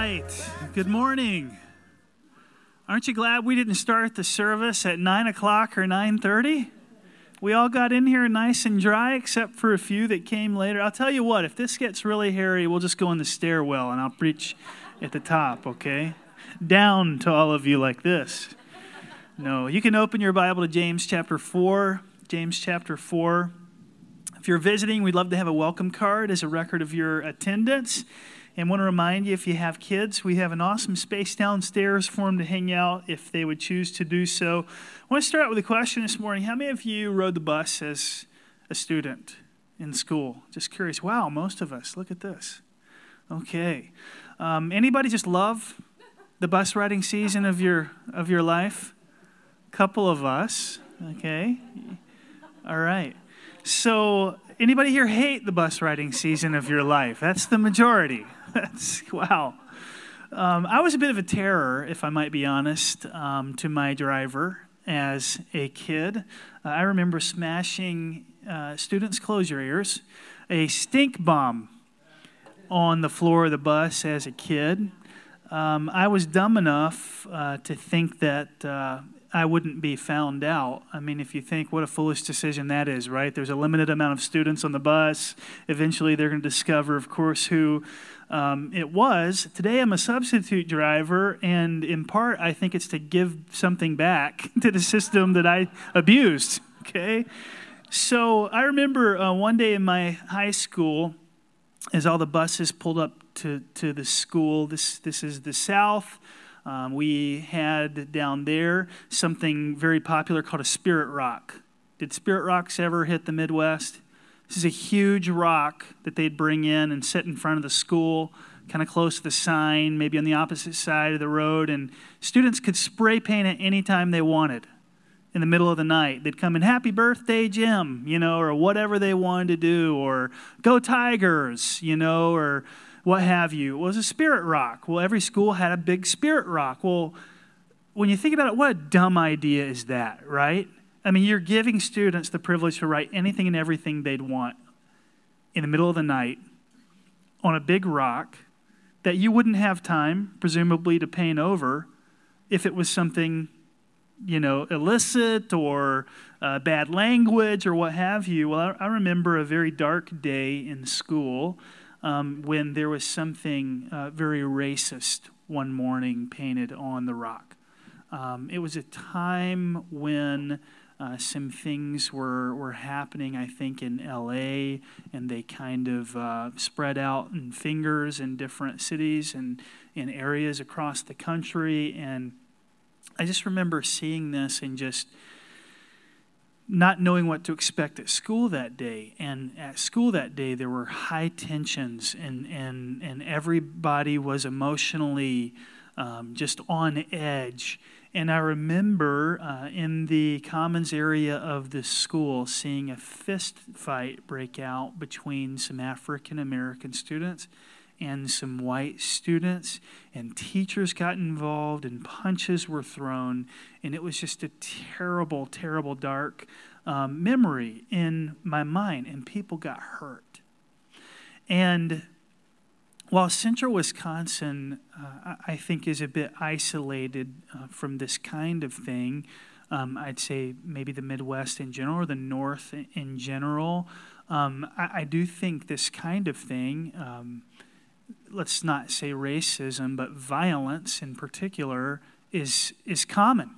right. Good morning. Aren't you glad we didn't start the service at 9 o'clock or 9.30? We all got in here nice and dry, except for a few that came later. I'll tell you what, if this gets really hairy, we'll just go in the stairwell and I'll preach at the top, okay? Down to all of you like this. No, you can open your Bible to James chapter 4. James chapter 4. If you're visiting, we'd love to have a welcome card as a record of your attendance. And want to remind you if you have kids, we have an awesome space downstairs for them to hang out if they would choose to do so. I want to start out with a question this morning. How many of you rode the bus as a student in school? Just curious. Wow, most of us. Look at this. Okay. Um, anybody just love the bus riding season of your of your life? Couple of us. Okay. All right. So, anybody here hate the bus riding season of your life? That's the majority. That's wow. Um, I was a bit of a terror, if I might be honest, um, to my driver as a kid. Uh, I remember smashing, uh, students, close your ears, a stink bomb on the floor of the bus as a kid. Um, I was dumb enough uh, to think that uh, I wouldn't be found out. I mean, if you think what a foolish decision that is, right? There's a limited amount of students on the bus. Eventually, they're going to discover, of course, who um, it was. Today, I'm a substitute driver, and in part, I think it's to give something back to the system that I abused, okay? So I remember uh, one day in my high school, as all the buses pulled up to, to the school, this, this is the South. Um, we had down there something very popular called a spirit rock. Did spirit rocks ever hit the Midwest? This is a huge rock that they'd bring in and sit in front of the school, kind of close to the sign, maybe on the opposite side of the road, and students could spray paint it anytime they wanted in the middle of the night. They'd come in, Happy birthday, Jim, you know, or whatever they wanted to do, or Go Tigers, you know, or what have you. Was a spirit rock. Well, every school had a big spirit rock. Well, when you think about it, what a dumb idea is that, right? I mean, you're giving students the privilege to write anything and everything they'd want in the middle of the night on a big rock that you wouldn't have time, presumably, to paint over if it was something, you know, illicit or uh, bad language or what have you. Well, I, I remember a very dark day in school um, when there was something uh, very racist one morning painted on the rock. Um, it was a time when uh, some things were, were happening, I think, in LA, and they kind of uh, spread out in fingers in different cities and in areas across the country. And I just remember seeing this and just not knowing what to expect at school that day. And at school that day, there were high tensions, and, and, and everybody was emotionally um, just on edge. And I remember uh, in the commons area of the school seeing a fist fight break out between some African American students and some white students, and teachers got involved, and punches were thrown, and it was just a terrible, terrible, dark um, memory in my mind, and people got hurt. And while central Wisconsin, uh, I think, is a bit isolated uh, from this kind of thing, um, I'd say maybe the Midwest in general or the North in general, um, I, I, do think this kind of thing um, let's not say racism, but violence in particular is is common.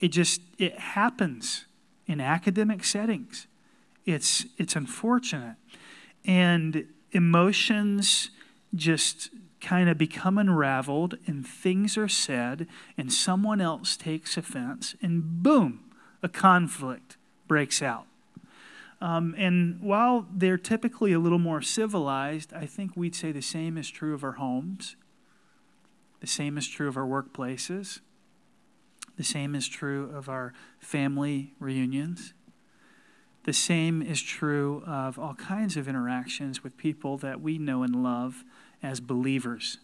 It just it happens in academic settings. It's it's unfortunate. And emotions just kind of become unraveled and things are said and someone else takes offense and boom, a conflict breaks out. Um, and while they're typically a little more civilized, I think we'd say the same is true of our homes. The same is true of our workplaces. The same is true of our family reunions. The same is true of all kinds of interactions with people that we know and love as believers.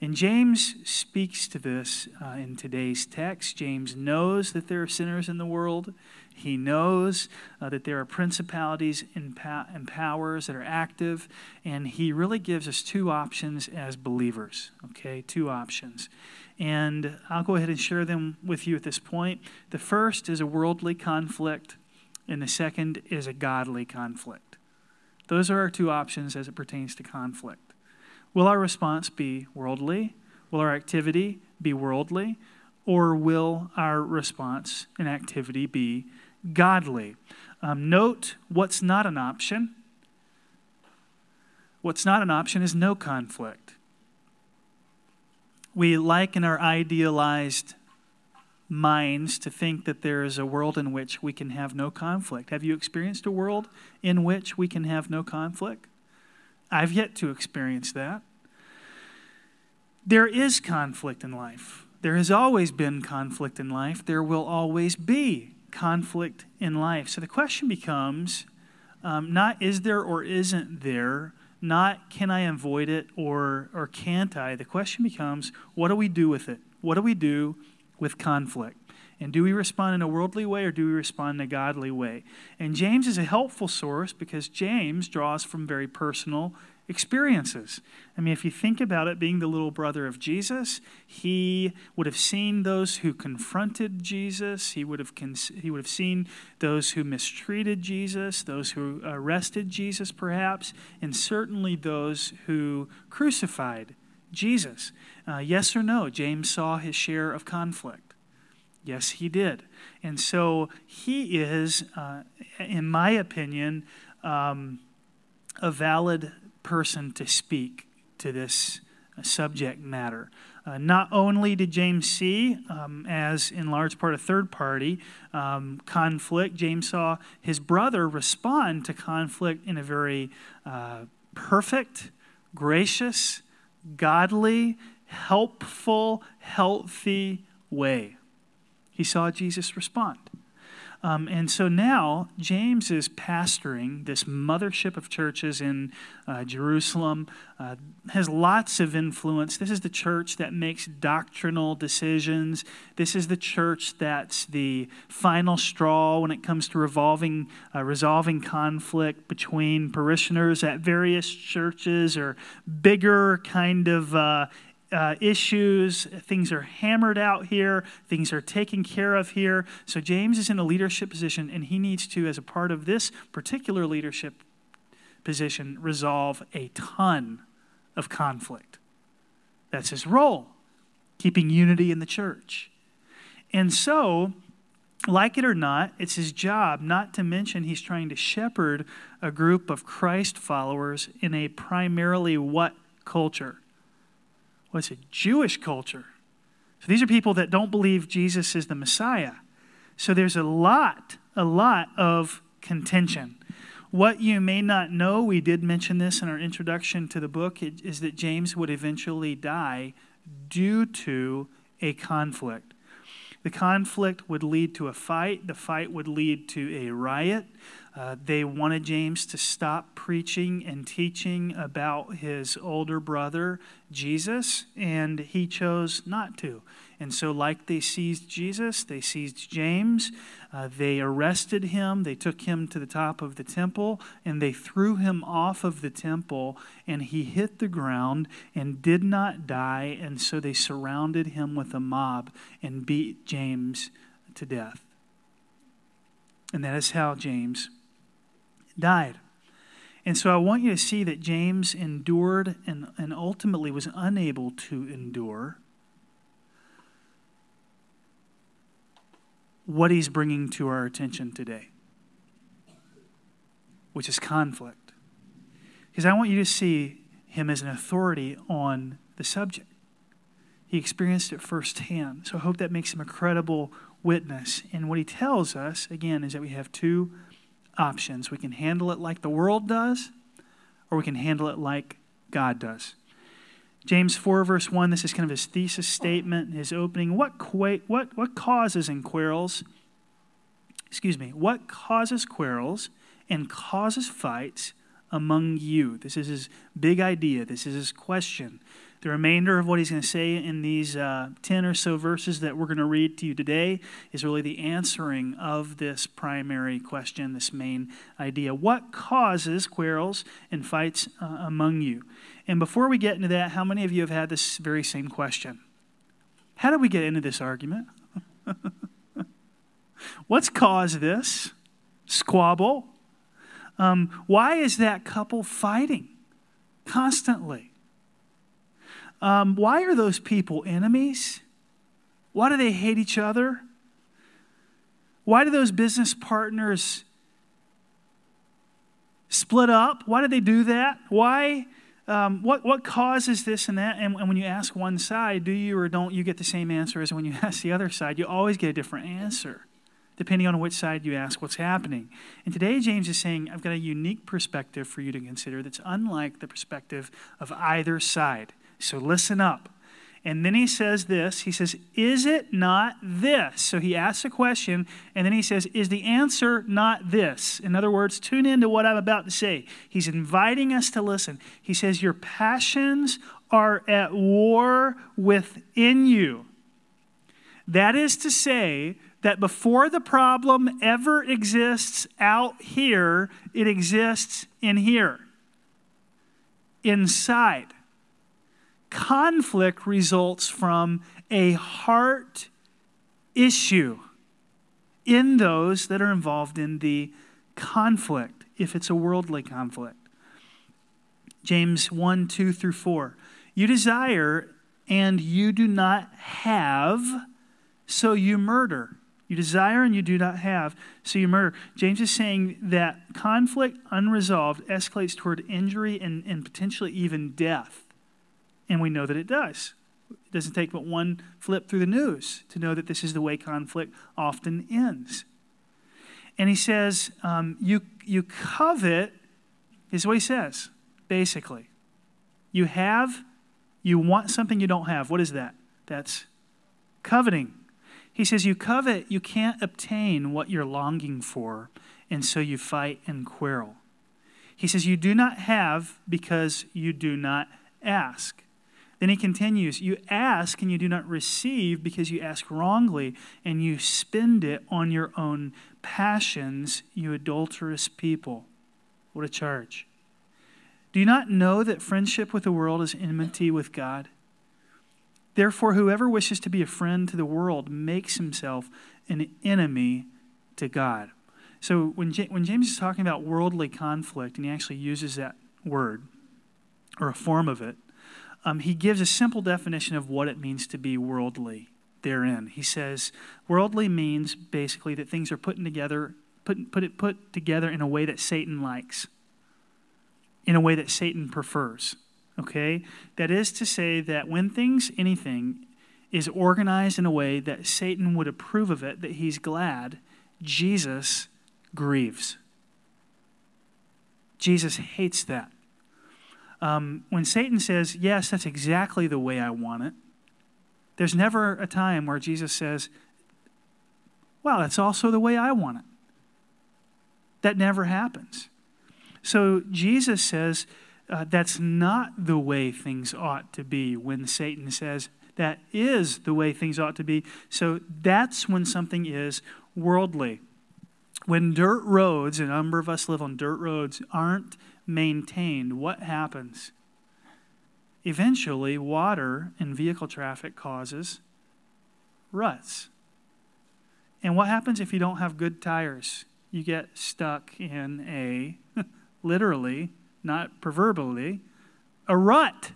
And James speaks to this uh, in today's text. James knows that there are sinners in the world. He knows uh, that there are principalities and, pow- and powers that are active. And he really gives us two options as believers. Okay, two options. And I'll go ahead and share them with you at this point. The first is a worldly conflict, and the second is a godly conflict. Those are our two options as it pertains to conflict. Will our response be worldly? Will our activity be worldly? Or will our response and activity be godly? Um, note what's not an option. What's not an option is no conflict. We like in our idealized minds to think that there is a world in which we can have no conflict. Have you experienced a world in which we can have no conflict? I've yet to experience that. There is conflict in life. There has always been conflict in life. There will always be conflict in life. So the question becomes um, not is there or isn't there, not can I avoid it or, or can't I. The question becomes what do we do with it? What do we do with conflict? And do we respond in a worldly way or do we respond in a godly way? And James is a helpful source because James draws from very personal experiences. I mean, if you think about it, being the little brother of Jesus, he would have seen those who confronted Jesus. He would have, he would have seen those who mistreated Jesus, those who arrested Jesus, perhaps, and certainly those who crucified Jesus. Uh, yes or no, James saw his share of conflict. Yes, he did. And so he is, uh, in my opinion, um, a valid person to speak to this uh, subject matter. Uh, not only did James see, um, as in large part a third party, um, conflict, James saw his brother respond to conflict in a very uh, perfect, gracious, godly, helpful, healthy way. He saw Jesus respond. Um, and so now James is pastoring this mothership of churches in uh, Jerusalem, uh, has lots of influence. This is the church that makes doctrinal decisions. This is the church that's the final straw when it comes to revolving, uh, resolving conflict between parishioners at various churches or bigger kind of uh, issues. Things are hammered out here. Things are taken care of here. So James is in a leadership position, and he needs to, as a part of this particular leadership position, resolve a ton of conflict. That's his role, keeping unity in the church. And so, like it or not, it's his job, not to mention he's trying to shepherd a group of Christ followers in a primarily what culture? What's it, Jewish culture. So these are people that don't believe Jesus is the Messiah. So there's a lot, a lot of contention. What you may not know, we did mention this in our introduction to the book, is that James would eventually die due to a conflict. The conflict would lead to a fight. The fight would lead to a riot. Uh, they wanted James to stop preaching and teaching about his older brother, Jesus, and he chose not to. And so, like they seized Jesus, they seized James. Uh, they arrested him. They took him to the top of the temple and they threw him off of the temple. And he hit the ground and did not die. And so they surrounded him with a mob and beat James to death. And that is how James died. And so I want you to see that James endured and, and ultimately was unable to endure what he's bringing to our attention today, which is conflict. Because I want you to see him as an authority on the subject. He experienced it firsthand. So I hope that makes him a credible witness. And what he tells us, again, is that we have two options. We can handle it like the world does, or we can handle it like God does. James 4, verse 1, this is kind of his thesis statement, his opening. What, qua- what, what causes and quarrels, excuse me, what causes quarrels and causes fights among you? This is his big idea. This is his question. The remainder of what he's going to say in these uh, 10 or so verses that we're going to read to you today is really the answering of this primary question, this main idea. What causes quarrels and fights uh, among you? And before we get into that, how many of you have had this very same question? How did we get into this argument? What's caused this squabble? Um, why is that couple fighting constantly? Um, why are those people enemies? Why do they hate each other? Why do those business partners split up? Why do they do that? Why? Um, what, what causes this and that? And, and when you ask one side, do you or don't you get the same answer as when you ask the other side? You always get a different answer depending on which side you ask what's happening. And today, James is saying, I've got a unique perspective for you to consider that's unlike the perspective of either side. So listen up. And then he says this He says, Is it not this? So he asks a question, and then he says, Is the answer not this? In other words, tune into what I'm about to say. He's inviting us to listen. He says, Your passions are at war within you. That is to say, that before the problem ever exists out here, it exists in here, inside. Conflict results from a heart issue in those that are involved in the conflict, if it's a worldly conflict. James 1 2 through 4. You desire and you do not have, so you murder. You desire and you do not have, so you murder. James is saying that conflict unresolved escalates toward injury and, and potentially even death. And we know that it does. It doesn't take but one flip through the news to know that this is the way conflict often ends. And he says, um, you, you covet, is what he says, basically. You have, you want something you don't have. What is that? That's coveting. He says, You covet, you can't obtain what you're longing for, and so you fight and quarrel. He says, You do not have because you do not ask. Then he continues, You ask and you do not receive because you ask wrongly and you spend it on your own passions, you adulterous people. What a charge. Do you not know that friendship with the world is enmity with God? Therefore, whoever wishes to be a friend to the world makes himself an enemy to God. So when, J- when James is talking about worldly conflict, and he actually uses that word or a form of it, um, he gives a simple definition of what it means to be worldly therein. He says, worldly means basically that things are put together, put, put, it, put together in a way that Satan likes, in a way that Satan prefers okay? That is to say that when things, anything, is organized in a way that Satan would approve of it, that he's glad, Jesus grieves. Jesus hates that. Um, when Satan says, Yes, that's exactly the way I want it, there's never a time where Jesus says, Well, that's also the way I want it. That never happens. So Jesus says, uh, that's not the way things ought to be when Satan says that is the way things ought to be. So that's when something is worldly. When dirt roads, a number of us live on dirt roads, aren't maintained, what happens? Eventually, water and vehicle traffic causes ruts. And what happens if you don't have good tires? You get stuck in a, literally, not proverbially, a rut.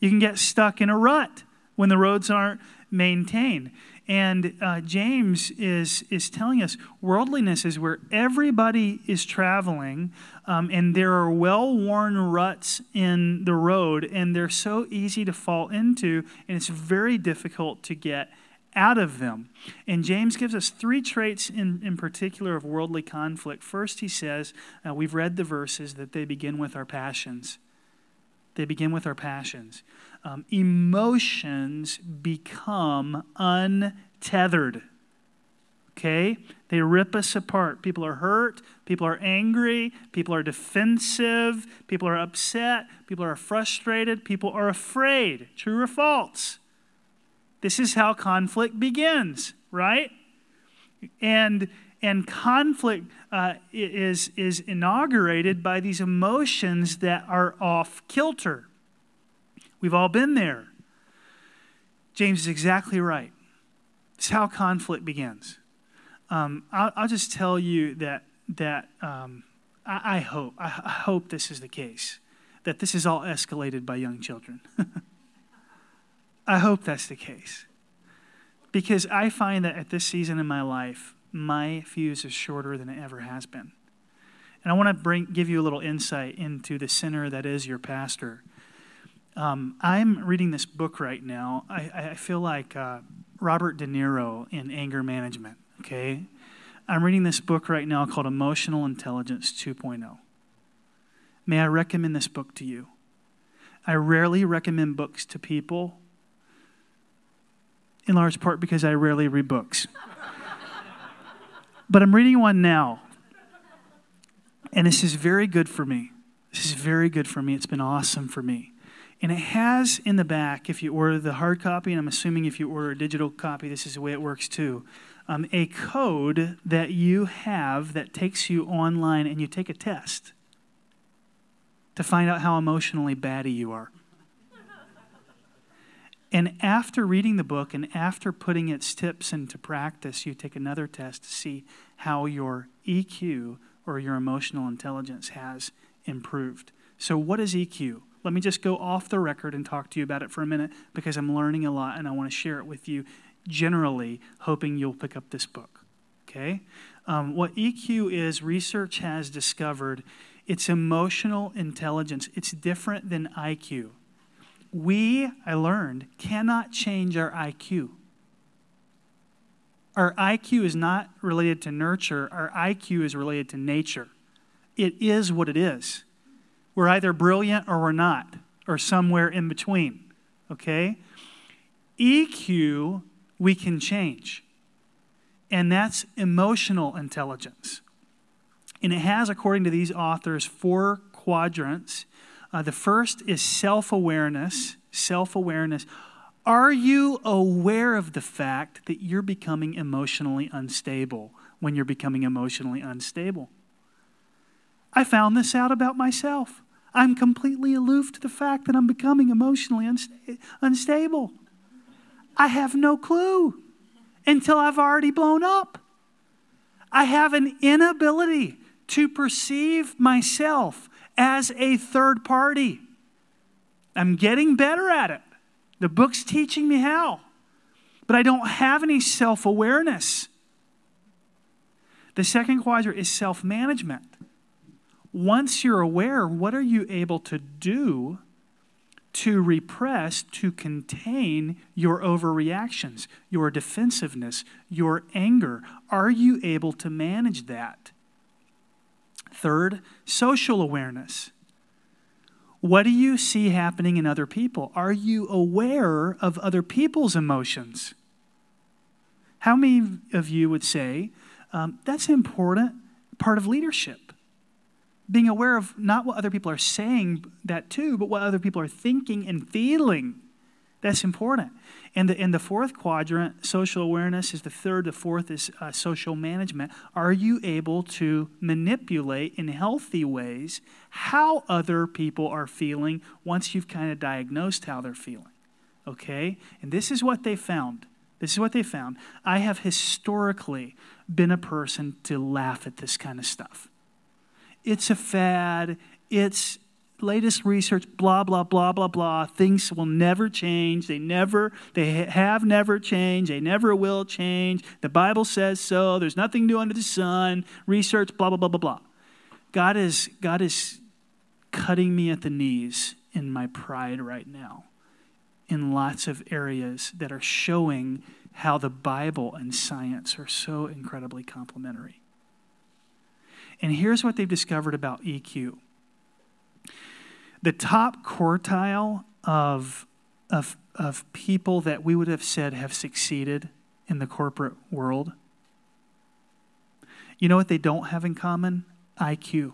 You can get stuck in a rut when the roads aren't maintained. And uh, James is, is telling us worldliness is where everybody is traveling, um, and there are well worn ruts in the road, and they're so easy to fall into, and it's very difficult to get out of them. And James gives us three traits in, in particular of worldly conflict. First, he says, uh, we've read the verses, that they begin with our passions. They begin with our passions. Um, emotions become untethered. okay? They rip us apart. People are hurt. People are angry. People are defensive. People are upset. People are frustrated. People are afraid. True or false? This is how conflict begins, right? And and conflict uh, is is inaugurated by these emotions that are off kilter. We've all been there. James is exactly right. It's how conflict begins. Um, I'll, I'll, just tell you that that um, I, I, hope I, I hope this is the case. That this is all escalated by young children. I hope that's the case. Because I find that at this season in my life, my fuse is shorter than it ever has been. And I want to bring, give you a little insight into the sinner that is your pastor. Um, I'm reading this book right now. I, I feel like uh, Robert De Niro in anger management, okay? I'm reading this book right now called Emotional Intelligence 2.0. May I recommend this book to you? I rarely recommend books to people in large part because I rarely read books. but I'm reading one now. And this is very good for me. This is very good for me. It's been awesome for me. And it has in the back, if you order the hard copy, and I'm assuming if you order a digital copy, this is the way it works too, um, a code that you have that takes you online and you take a test to find out how emotionally batty you are. And after reading the book and after putting its tips into practice, you take another test to see how your EQ or your emotional intelligence has improved. So, what is EQ? Let me just go off the record and talk to you about it for a minute because I'm learning a lot and I want to share it with you generally, hoping you'll pick up this book. Okay? Um, what EQ is, research has discovered it's emotional intelligence, it's different than IQ we, I learned, cannot change our IQ. Our IQ is not related to nurture, our IQ is related to nature. It is what it is. We're either brilliant or we're not, or somewhere in between. Okay? EQ, we can change. And that's emotional intelligence. And it has, according to these authors, four quadrants uh, the first is self awareness. Self awareness. Are you aware of the fact that you're becoming emotionally unstable when you're becoming emotionally unstable? I found this out about myself. I'm completely aloof to the fact that I'm becoming emotionally unsta- unstable. I have no clue until I've already blown up. I have an inability to perceive myself as a third party. I'm getting better at it. The book's teaching me how, but I don't have any self awareness. The second quadrant is self management. Once you're aware, what are you able to do to repress, to contain your overreactions, your defensiveness, your anger? Are you able to manage that? Third, social awareness. What do you see happening in other people? Are you aware of other people's emotions? How many of you would say um, that's an important part of leadership? Being aware of not what other people are saying, that too, but what other people are thinking and feeling. That's important. And the, in the fourth quadrant, social awareness is the third. The fourth is uh, social management. Are you able to manipulate in healthy ways how other people are feeling once you've kind of diagnosed how they're feeling? Okay? And this is what they found. This is what they found. I have historically been a person to laugh at this kind of stuff. It's a fad. It's latest research, blah, blah, blah, blah, blah. Things will never change. They never, they have never changed. They never will change. The Bible says so. There's nothing new under the sun. Research, blah, blah, blah, blah, blah. God is, God is cutting me at the knees in my pride right now in lots of areas that are showing how the Bible and science are so incredibly complementary. And here's what they've discovered about EQ the top quartile of, of, of people that we would have said have succeeded in the corporate world You know what they don't have in common? IQ.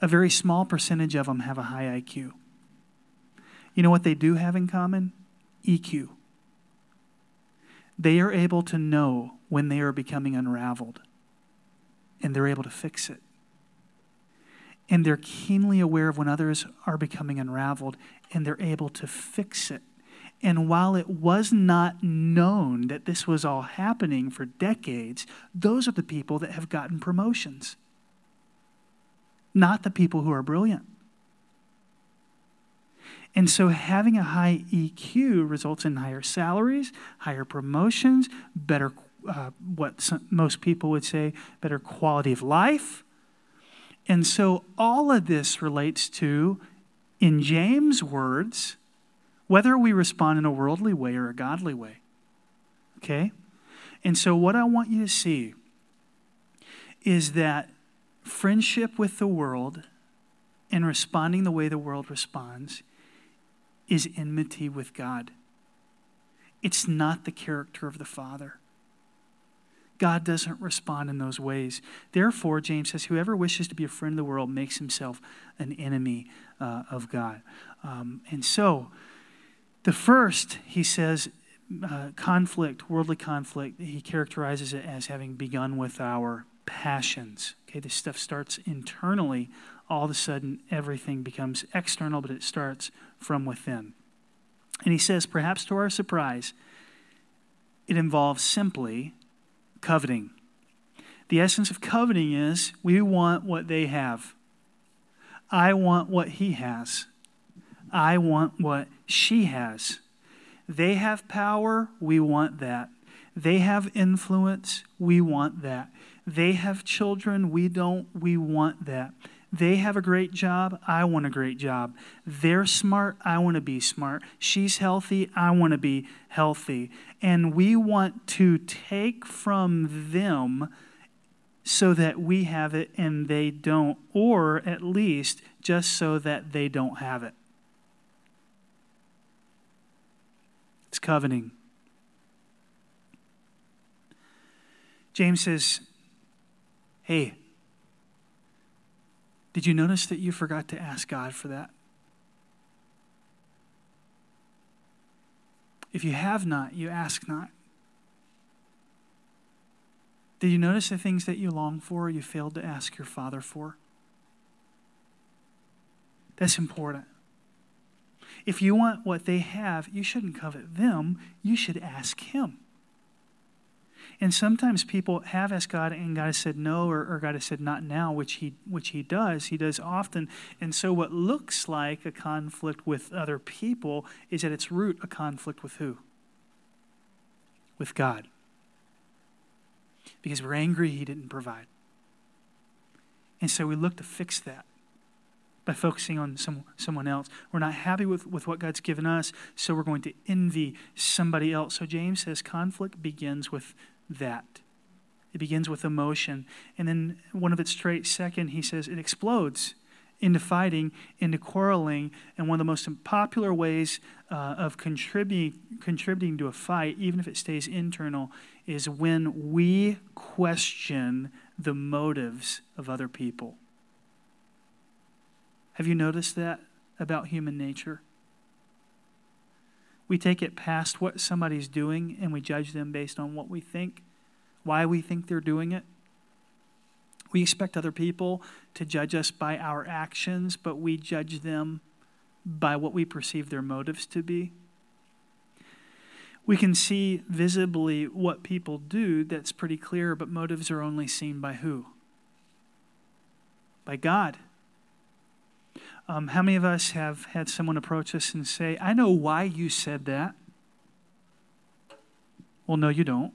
A very small percentage of them have a high IQ. You know what they do have in common? EQ. They are able to know when they are becoming unraveled, and they're able to fix it. And they're keenly aware of when others are becoming unraveled, and they're able to fix it. And while it was not known that this was all happening for decades, those are the people that have gotten promotions, not the people who are brilliant. And so having a high EQ results in higher salaries, higher promotions, better, uh, what some, most people would say, better quality of life. And so all of this relates to, in James' words, whether we respond in a worldly way or a godly way. Okay? And so what I want you to see is that friendship with the world and responding the way the world responds is enmity with God. It's not the character of the Father. God doesn't respond in those ways. Therefore, James says, whoever wishes to be a friend of the world makes himself an enemy uh, of God. Um, and so, the first, he says, uh, conflict, worldly conflict, he characterizes it as having begun with our passions. Okay, this stuff starts internally all of a sudden everything becomes external, but it starts from within. And he says, perhaps to our surprise, it involves simply coveting. The essence of coveting is we want what they have. I want what he has. I want what she has. They have power, we want that. They have influence, we want that. They have children, we don't, we want that. They have a great job. I want a great job. They're smart. I want to be smart. She's healthy. I want to be healthy. And we want to take from them so that we have it and they don't, or at least just so that they don't have it. It's coveting. James says, Hey, did you notice that you forgot to ask God for that? If you have not, you ask not. Did you notice the things that you long for, you failed to ask your Father for? That's important. If you want what they have, you shouldn't covet them, you should ask Him. And sometimes people have asked God and God has said no, or, or, God has said not now, which he, which he does. He does often. And so what looks like a conflict with other people is at its root a conflict with who? With God. Because we're angry he didn't provide. And so we look to fix that by focusing on some, someone else. We're not happy with, with what God's given us, so we're going to envy somebody else. So James says conflict begins with that. It begins with emotion. And then one of its traits, second, he says it explodes into fighting, into quarreling. And one of the most popular ways uh, of contributing, contributing to a fight, even if it stays internal, is when we question the motives of other people. Have you noticed that about human nature? We take it past what somebody's doing and we judge them based on what we think, why we think they're doing it. We expect other people to judge us by our actions, but we judge them by what we perceive their motives to be. We can see visibly what people do, that's pretty clear, but motives are only seen by who? By God. Um, how many of us have had someone approach us and say, I know why you said that? Well, no, you don't.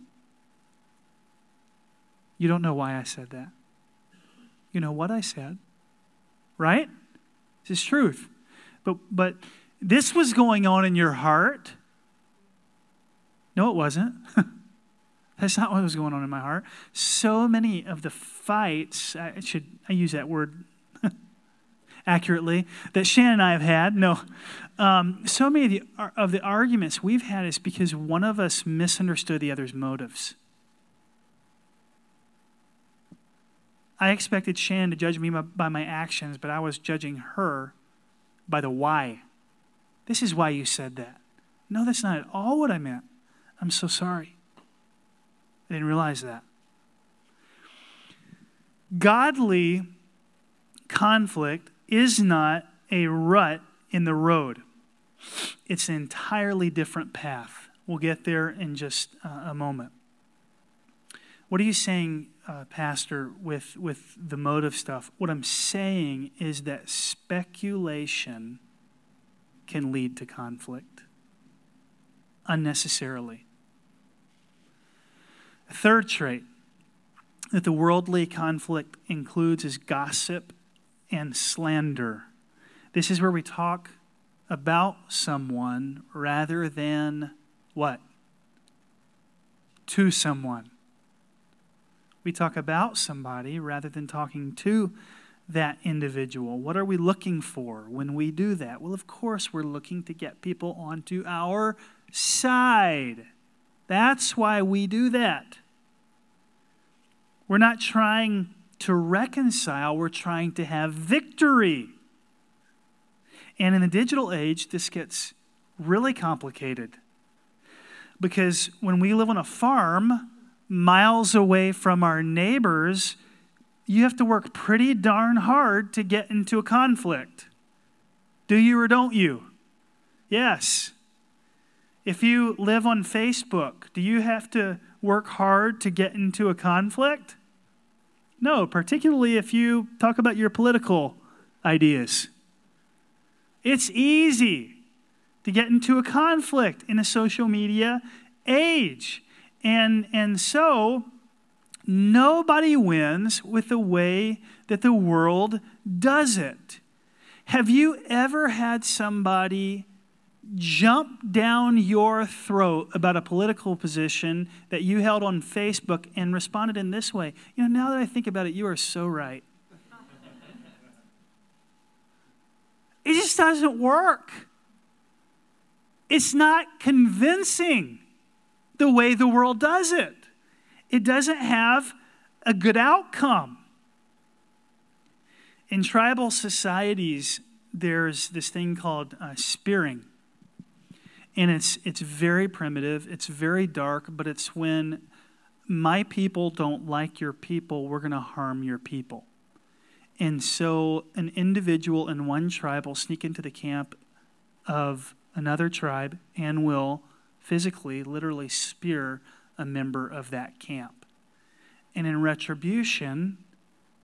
You don't know why I said that. You know what I said, right? This is truth. But, but this was going on in your heart. No, it wasn't. That's not what was going on in my heart. So many of the fights, I should I use that word accurately that Shannon and I have had. No. Um, so many of the, of the arguments we've had is because one of us misunderstood the other's motives. I expected Shannon to judge me by my actions, but I was judging her by the why. This is why you said that. No, that's not at all what I meant. I'm so sorry. I didn't realize that. Godly conflict is not a rut in the road, it's an entirely different path. We'll get there in just uh, a moment. What are you saying, uh, Pastor, with, with the motive stuff? What I'm saying is that speculation can lead to conflict unnecessarily. A third trait that the worldly conflict includes is gossip and slander. This is where we talk about someone rather than what? To someone. We talk about somebody rather than talking to that individual. What are we looking for when we do that? Well, of course, we're looking to get people onto our side. That's why we do that. We're not trying to reconcile, we're trying to have victory. And in the digital age, this gets really complicated. Because when we live on a farm, miles away from our neighbors, you have to work pretty darn hard to get into a conflict. Do you or don't you? Yes. If you live on Facebook, do you have to work hard to get into a conflict? No, particularly if you talk about your political ideas. It's easy to get into a conflict in a social media age. And, and so, nobody wins with the way that the world does it. Have you ever had somebody jump down your throat about a political position that you held on Facebook and responded in this way. You know, now that I think about it, you are so right. it just doesn't work. It's not convincing the way the world does it. It doesn't have a good outcome. In tribal societies, there's this thing called uh, spearing and it's it's very primitive. It's very dark but it's when my people don't like your people we're going to harm your people. And so an individual in one tribe will sneak into the camp of another tribe and will physically literally spear a member of that camp. And in retribution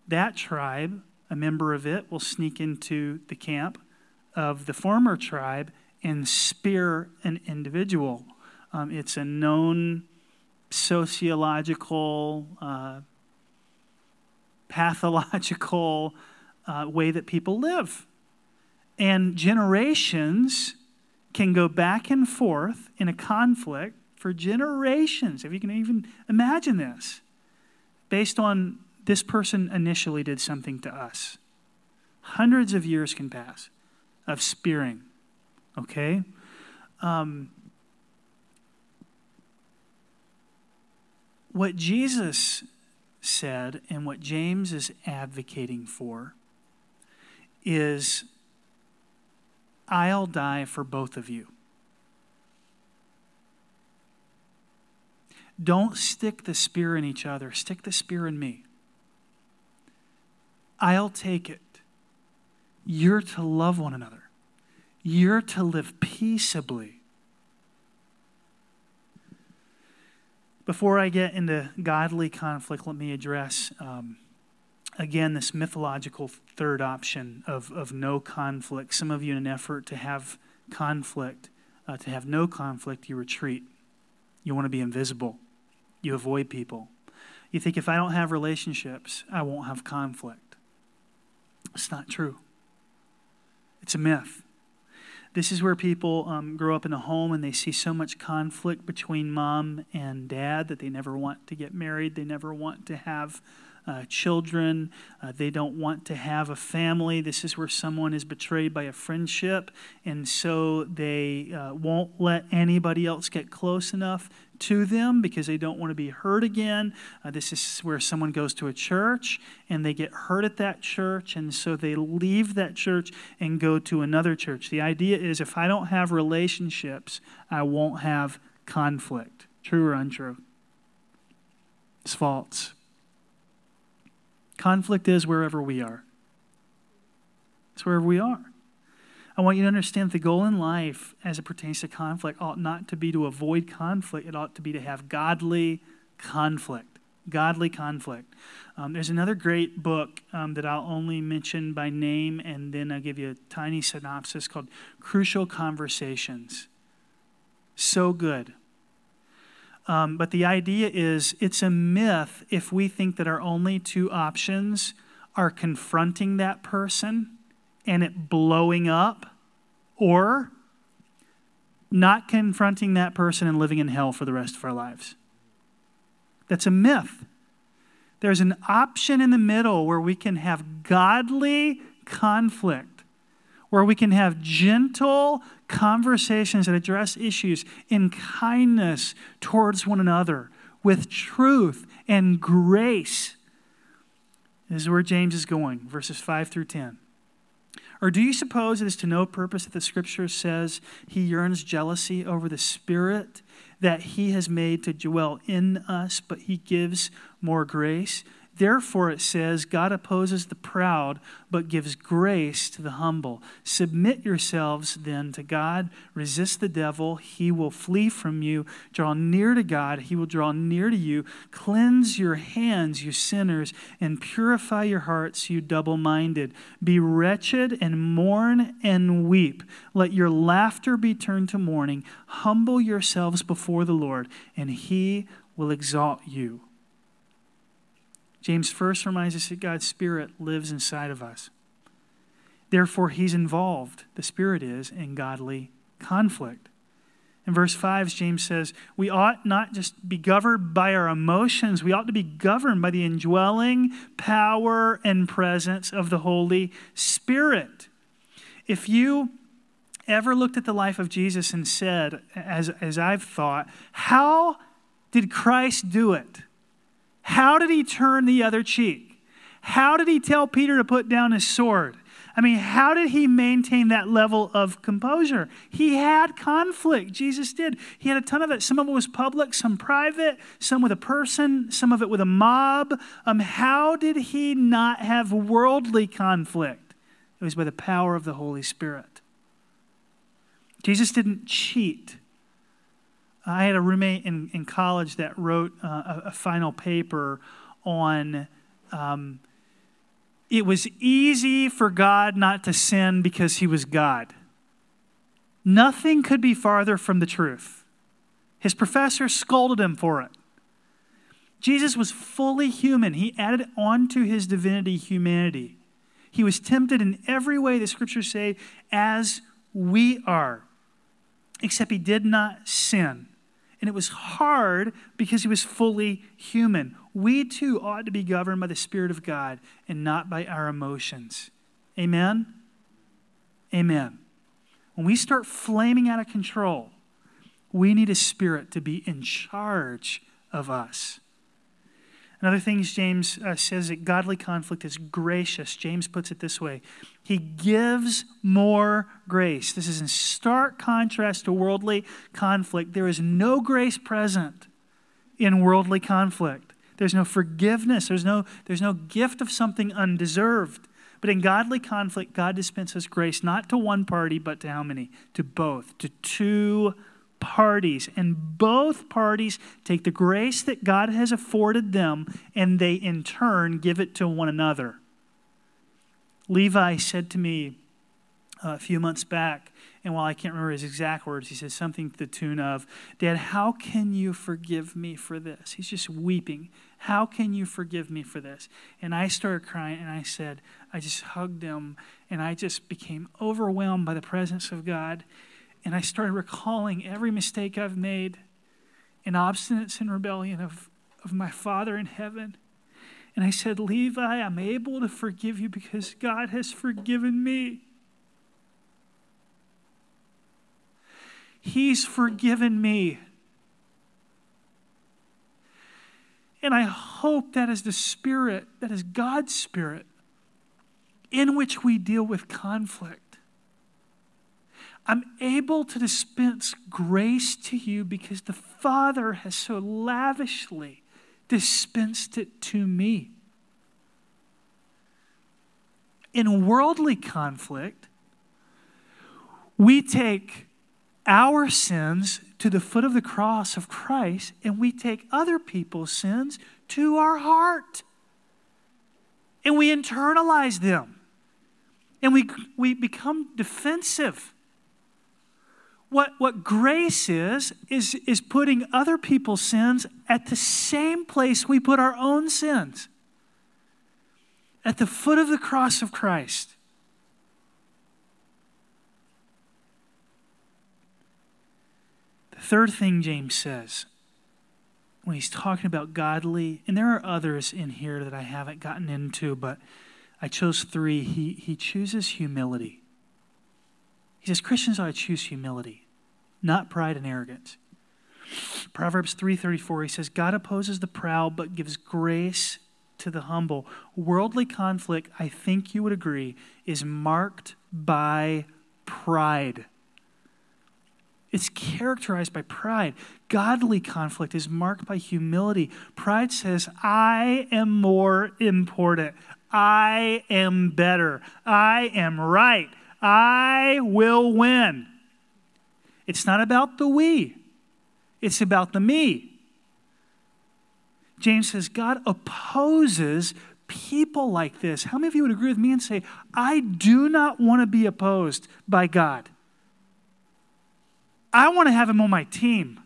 that tribe a member of it will sneak into the camp of the former tribe and spear an individual. Um, it's a known sociological, uh, pathological uh, way that people live. And generations can go back and forth in a conflict for generations, if you can even imagine this, based on this person initially did something to us. Hundreds of years can pass of spearing okay? Um, what Jesus said and what James is advocating for is I'll die for both of you. Don't stick the spear in each other, stick the spear in me. I'll take it. You're to love one another. You're to live peaceably. Before I get into godly conflict, let me address um, again this mythological third option of, of no conflict. Some of you, in an effort to have conflict, uh, to have no conflict, you retreat. You want to be invisible, you avoid people. You think if I don't have relationships, I won't have conflict. It's not true, it's a myth. This is where people um, grow up in a home and they see so much conflict between mom and dad that they never want to get married. They never want to have uh, children. Uh, they don't want to have a family. This is where someone is betrayed by a friendship, and so they uh, won't let anybody else get close enough to them because they don't want to be hurt again. Uh, this is where someone goes to a church and they get hurt at that church, and so they leave that church and go to another church. The idea is if I don't have relationships, I won't have conflict. True or untrue? It's false. Conflict is wherever we are. It's wherever we are. I want you to understand the goal in life as it pertains to conflict ought not to be to avoid conflict, it ought to be to have godly conflict. Godly conflict. Um, there's another great book um, that I'll only mention by name and then I'll give you a tiny synopsis called Crucial Conversations. So good. Um, but the idea is it's a myth if we think that our only two options are confronting that person and it blowing up, or not confronting that person and living in hell for the rest of our lives. That's a myth. There's an option in the middle where we can have godly conflict, where we can have gentle conversations that address issues in kindness towards one another, with truth and grace. This is where James is going, verses 5 through 10. Or do you suppose it is to no purpose that the scripture says he yearns jealousy over the spirit that he has made to dwell in us, but he gives more grace? Therefore, it says, God opposes the proud, but gives grace to the humble. Submit yourselves then to God. Resist the devil, he will flee from you. Draw near to God, he will draw near to you. Cleanse your hands, you sinners, and purify your hearts, you double minded. Be wretched and mourn and weep. Let your laughter be turned to mourning. Humble yourselves before the Lord, and he will exalt you. James first reminds us that God's Spirit lives inside of us. Therefore, he's involved, the Spirit is, in godly conflict. In verse 5, James says, We ought not just be governed by our emotions, we ought to be governed by the indwelling power and presence of the Holy Spirit. If you ever looked at the life of Jesus and said, as, as I've thought, how did Christ do it? How did he turn the other cheek? How did he tell Peter to put down his sword? I mean, how did he maintain that level of composure? He had conflict. Jesus did. He had a ton of it. Some of it was public, some private, some with a person, some of it with a mob. Um, how did he not have worldly conflict? It was by the power of the Holy Spirit. Jesus didn't cheat. I had a roommate in, in college that wrote uh, a, a, final paper on um, it was easy for God not to sin because he was God. Nothing could be farther from the truth. His professor scolded him for it. Jesus was fully human. He added on to his divinity humanity. He was tempted in every way, the scriptures say, as we are, except he did not sin. And it was hard because he was fully human. We too ought to be governed by the Spirit of God and not by our emotions. Amen? Amen. When we start flaming out of control, we need a spirit to be in charge of us. Another thing James uh, says that godly conflict is gracious. James puts it this way He gives more grace. This is in stark contrast to worldly conflict. There is no grace present in worldly conflict. There's no forgiveness. There's no, there's no gift of something undeserved. But in godly conflict, God dispenses grace not to one party, but to how many? To both, to two parties, and both parties take the grace that God has afforded them and they in turn give it to one another. Levi said to me uh, a few months back, and while I can't remember his exact words, he said something to the tune of, Dad, how can you forgive me for this? He's just weeping. How can you forgive me for this? And I started crying and I said, I just hugged him and I just became overwhelmed by the presence of God. And I started recalling every mistake I've made in obstinance and rebellion of, of my Father in heaven. And I said, Levi, I'm able to forgive you because God has forgiven me. He's forgiven me. And I hope that is the Spirit, that is God's Spirit, in which we deal with conflict. I'm able to dispense grace to you because the Father has so lavishly dispensed it to me. In worldly conflict, we take our sins to the foot of the cross of Christ and we take other people's sins to our heart. And we internalize them. And we, we become defensive. What, what grace is, is, is putting other people's sins at the same place we put our own sins at the foot of the cross of Christ. The third thing James says when he's talking about godly, and there are others in here that I haven't gotten into, but I chose three. He, he chooses humility. He says Christians ought to choose humility, not pride and arrogance. Proverbs 3:34 he says God opposes the proud but gives grace to the humble. Worldly conflict, I think you would agree, is marked by pride. It's characterized by pride. Godly conflict is marked by humility. Pride says, I am more important. I am better. I am right. I will win. It's not about the we, it's about the me. James says God opposes people like this. How many of you would agree with me and say, I do not want to be opposed by God? I want to have him on my team.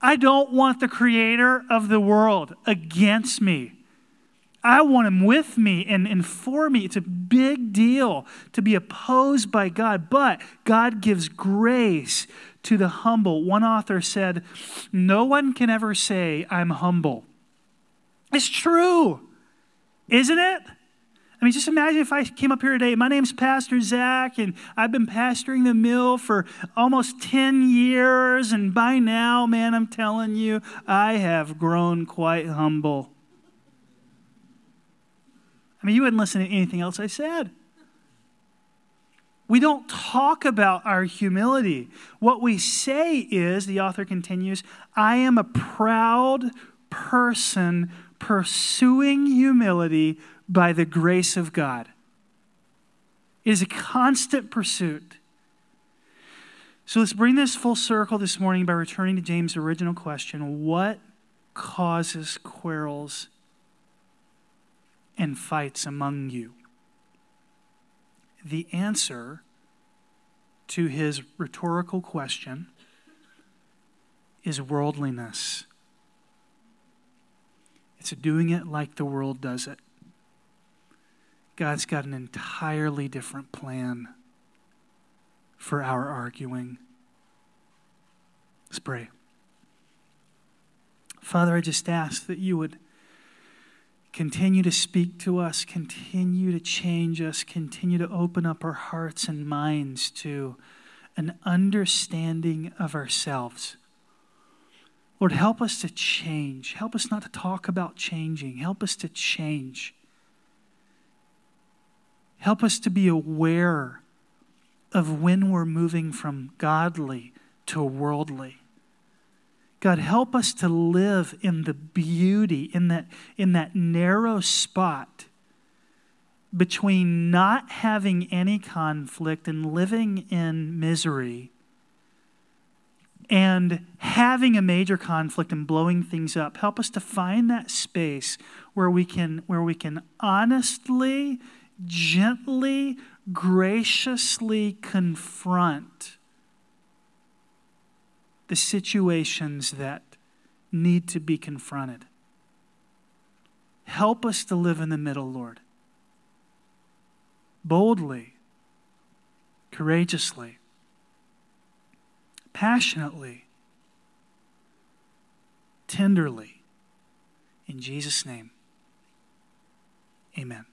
I don't want the creator of the world against me. I want him with me and, and for me. It's a big deal to be opposed by God, but God gives grace to the humble. One author said, No one can ever say, I'm humble. It's true, isn't it? I mean, just imagine if I came up here today. My name's Pastor Zach, and I've been pastoring the mill for almost 10 years. And by now, man, I'm telling you, I have grown quite humble. I mean, you wouldn't listen to anything else I said. We don't talk about our humility. What we say is, the author continues, I am a proud person pursuing humility by the grace of God. It is a constant pursuit. So let's bring this full circle this morning by returning to James' original question What causes quarrels and fights among you? The answer to his rhetorical question is worldliness. It's doing it like the world does it. God's got an entirely different plan for our arguing. Let's pray. Father, I just ask that you would continue to speak to us, continue to change us, continue to open up our hearts and minds to an understanding of ourselves. Lord, help us to change. Help us not to talk about changing. Help us to change. Help us to be aware of when we're moving from godly to worldly. God, help us to live in the beauty, in that, in that narrow spot between not having any conflict and living in misery and having a major conflict and blowing things up. Help us to find that space where we can, where we can honestly gently, graciously confront the situations that need to be confronted. Help us to live in the middle, Lord. Boldly, courageously, passionately, tenderly. In Jesus' name, Amen.